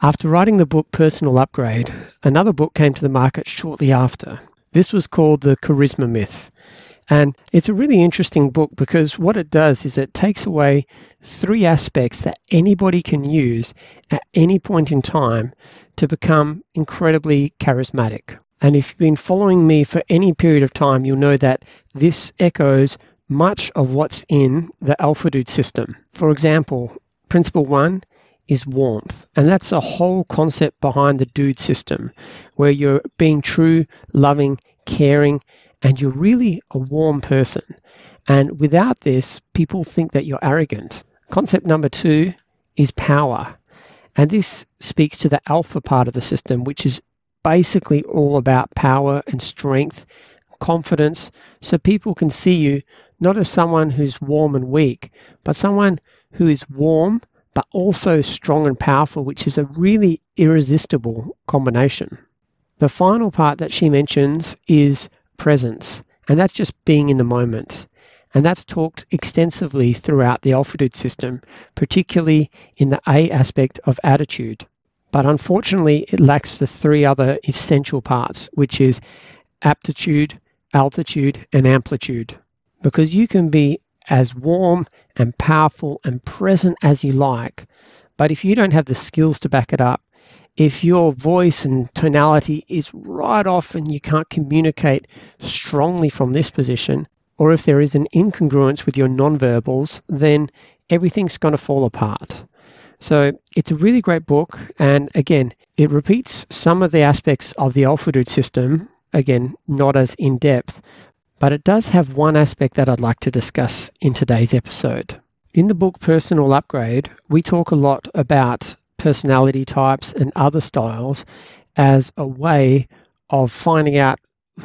After writing the book Personal Upgrade, another book came to the market shortly after. This was called The Charisma Myth. And it's a really interesting book because what it does is it takes away three aspects that anybody can use at any point in time to become incredibly charismatic. And if you've been following me for any period of time, you'll know that this echoes much of what's in the Alpha Dude system. For example, principle one is warmth. And that's a whole concept behind the dude system, where you're being true, loving, caring, and you're really a warm person. And without this, people think that you're arrogant. Concept number two is power. And this speaks to the alpha part of the system, which is basically all about power and strength, confidence, so people can see you not as someone who's warm and weak, but someone who is warm but also strong and powerful, which is a really irresistible combination. The final part that she mentions is presence, and that's just being in the moment. And that's talked extensively throughout the Alpha system, particularly in the A aspect of attitude. But unfortunately, it lacks the three other essential parts, which is aptitude, altitude, and amplitude. Because you can be as warm and powerful and present as you like. But if you don't have the skills to back it up, if your voice and tonality is right off and you can't communicate strongly from this position, or if there is an incongruence with your nonverbals, then everything's going to fall apart. So it's a really great book. And again, it repeats some of the aspects of the Alpha Dude system, again, not as in depth, but it does have one aspect that I'd like to discuss in today's episode. In the book Personal Upgrade, we talk a lot about personality types and other styles as a way of finding out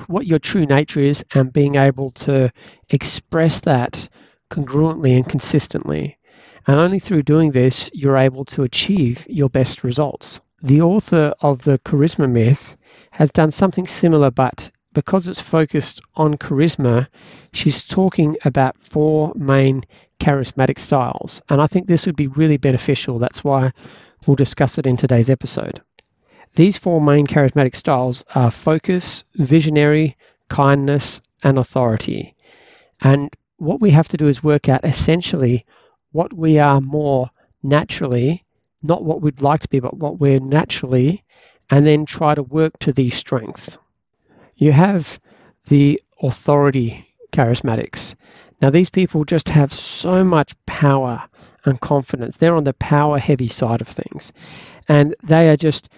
what your true nature is and being able to express that congruently and consistently. And only through doing this, you're able to achieve your best results. The author of The Charisma Myth has done something similar, but because it's focused on charisma, she's talking about four main charismatic styles. And I think this would be really beneficial. That's why we'll discuss it in today's episode. These four main charismatic styles are focus, visionary, kindness, and authority. And what we have to do is work out essentially what we are more naturally, not what we'd like to be, but what we're naturally, and then try to work to these strengths you have the authority charismatics. Now, these people just have so much power and confidence. They're on the power heavy side of things. And they are just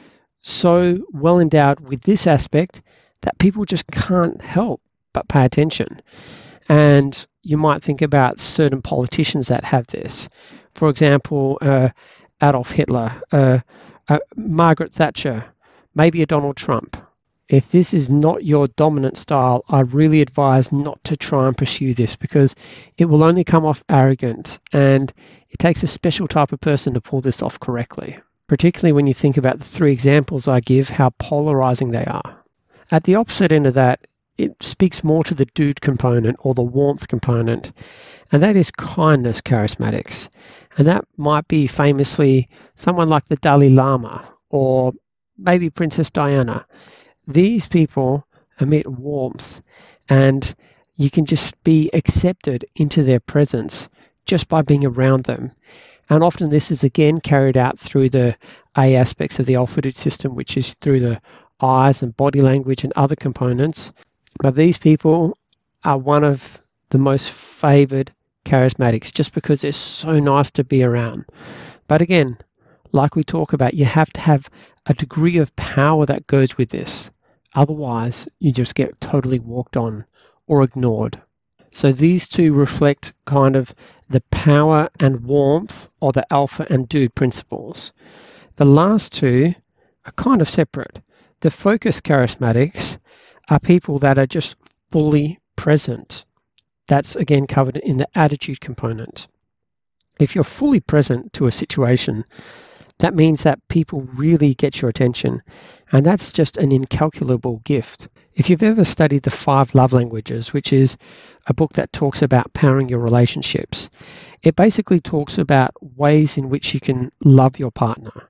so well endowed with this aspect that people just can't help but pay attention. And you might think about certain politicians that have this. For example, uh, Adolf Hitler, uh, uh, Margaret Thatcher, maybe a Donald Trump. If this is not your dominant style, I really advise not to try and pursue this because it will only come off arrogant and it takes a special type of person to pull this off correctly, particularly when you think about the three examples I give, how polarizing they are. At the opposite end of that, it speaks more to the dude component or the warmth component, and that is kindness charismatics. And that might be famously someone like the Dalai Lama or maybe Princess Diana these people emit warmth and you can just be accepted into their presence just by being around them. And often this is again carried out through the A aspects of the Dude system, which is through the eyes and body language and other components. But these people are one of the most favored charismatics just because they're so nice to be around. But again, like we talk about, you have to have a degree of power that goes with this. Otherwise, you just get totally walked on or ignored. So these two reflect kind of the power and warmth or the alpha and dude principles. The last two are kind of separate. The focus charismatics are people that are just fully present. That's again covered in the attitude component. If you're fully present to a situation, that means that people really get your attention, and that's just an incalculable gift. If you've ever studied the five love languages, which is a book that talks about powering your relationships, it basically talks about ways in which you can love your partner.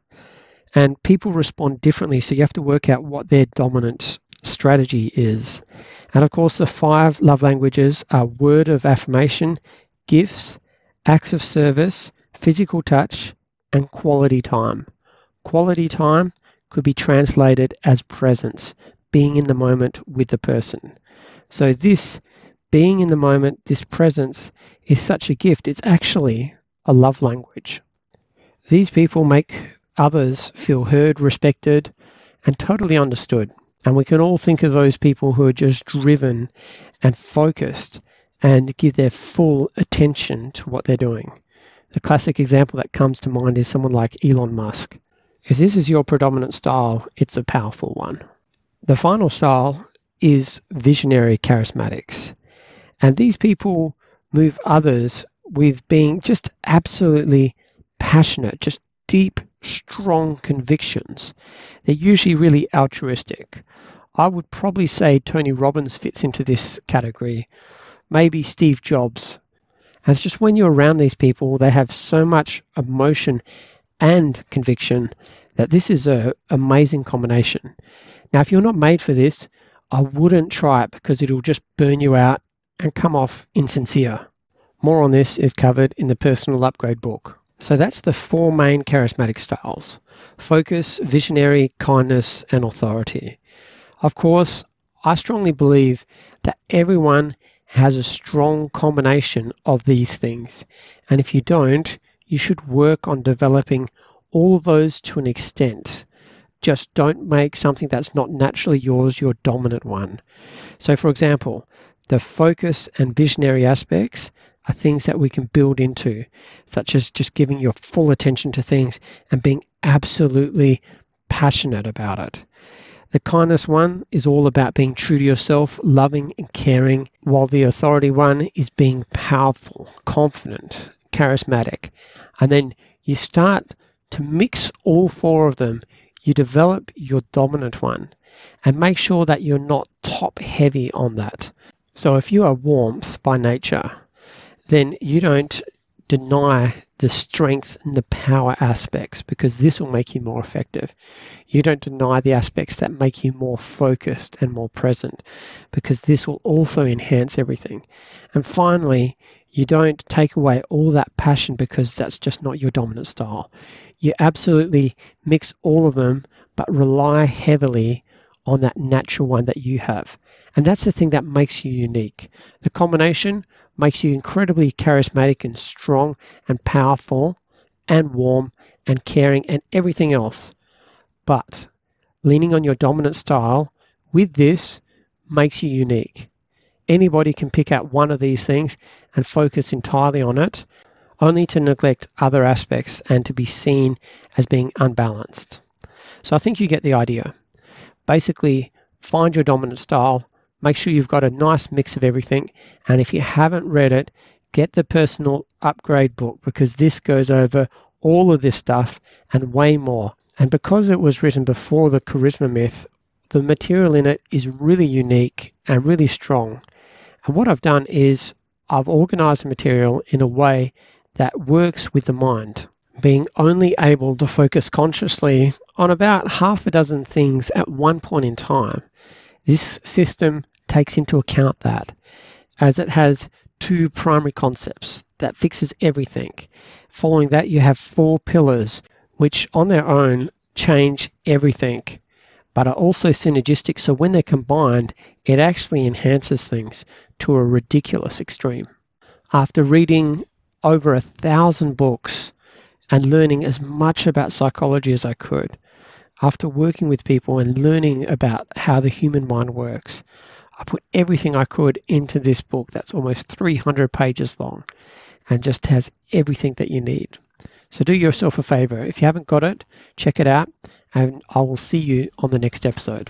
And people respond differently, so you have to work out what their dominant strategy is. And of course, the five love languages are word of affirmation, gifts, acts of service, physical touch, and quality time. Quality time could be translated as presence, being in the moment with the person. So, this being in the moment, this presence, is such a gift. It's actually a love language. These people make others feel heard, respected, and totally understood. And we can all think of those people who are just driven and focused and give their full attention to what they're doing. The classic example that comes to mind is someone like Elon Musk. If this is your predominant style, it's a powerful one. The final style is visionary charismatics. And these people move others with being just absolutely passionate, just deep, strong convictions. They're usually really altruistic. I would probably say Tony Robbins fits into this category. Maybe Steve Jobs. And it's just when you're around these people, they have so much emotion and conviction that this is an amazing combination. Now, if you're not made for this, I wouldn't try it because it'll just burn you out and come off insincere. More on this is covered in the Personal Upgrade book. So that's the four main charismatic styles focus, visionary, kindness, and authority. Of course, I strongly believe that everyone has a strong combination of these things. And if you don't, you should work on developing all those to an extent. Just don't make something that's not naturally yours your dominant one. So, for example, the focus and visionary aspects are things that we can build into, such as just giving your full attention to things and being absolutely passionate about it. The kindness one is all about being true to yourself, loving and caring, while the authority one is being powerful, confident, charismatic. And then you start to mix all four of them. You develop your dominant one and make sure that you're not top heavy on that. So if you are warmth by nature, then you don't deny the strength and the power aspects because this will make you more effective. You don't deny the aspects that make you more focused and more present because this will also enhance everything. And finally, you don't take away all that passion because that's just not your dominant style. You absolutely mix all of them, but rely heavily on that natural one that you have. And that's the thing that makes you unique. The combination makes you incredibly charismatic and strong and powerful and warm and caring and everything else. But leaning on your dominant style with this makes you unique. Anybody can pick out one of these things and focus entirely on it, only to neglect other aspects and to be seen as being unbalanced. So I think you get the idea. Basically, find your dominant style, make sure you've got a nice mix of everything. And if you haven't read it, get the personal upgrade book because this goes over all of this stuff and way more. And because it was written before the charisma myth, the material in it is really unique and really strong. And what I've done is I've organized the material in a way that works with the mind being only able to focus consciously on about half a dozen things at one point in time. This system takes into account that, as it has two primary concepts that fixes everything. Following that, you have four pillars, which on their own change everything, but are also synergistic. So when they're combined, it actually enhances things to a ridiculous extreme. After reading over a thousand books and learning as much about psychology as I could. After working with people and learning about how the human mind works, I put everything I could into this book that's almost 300 pages long and just has everything that you need. So do yourself a favor. If you haven't got it, check it out and I will see you on the next episode.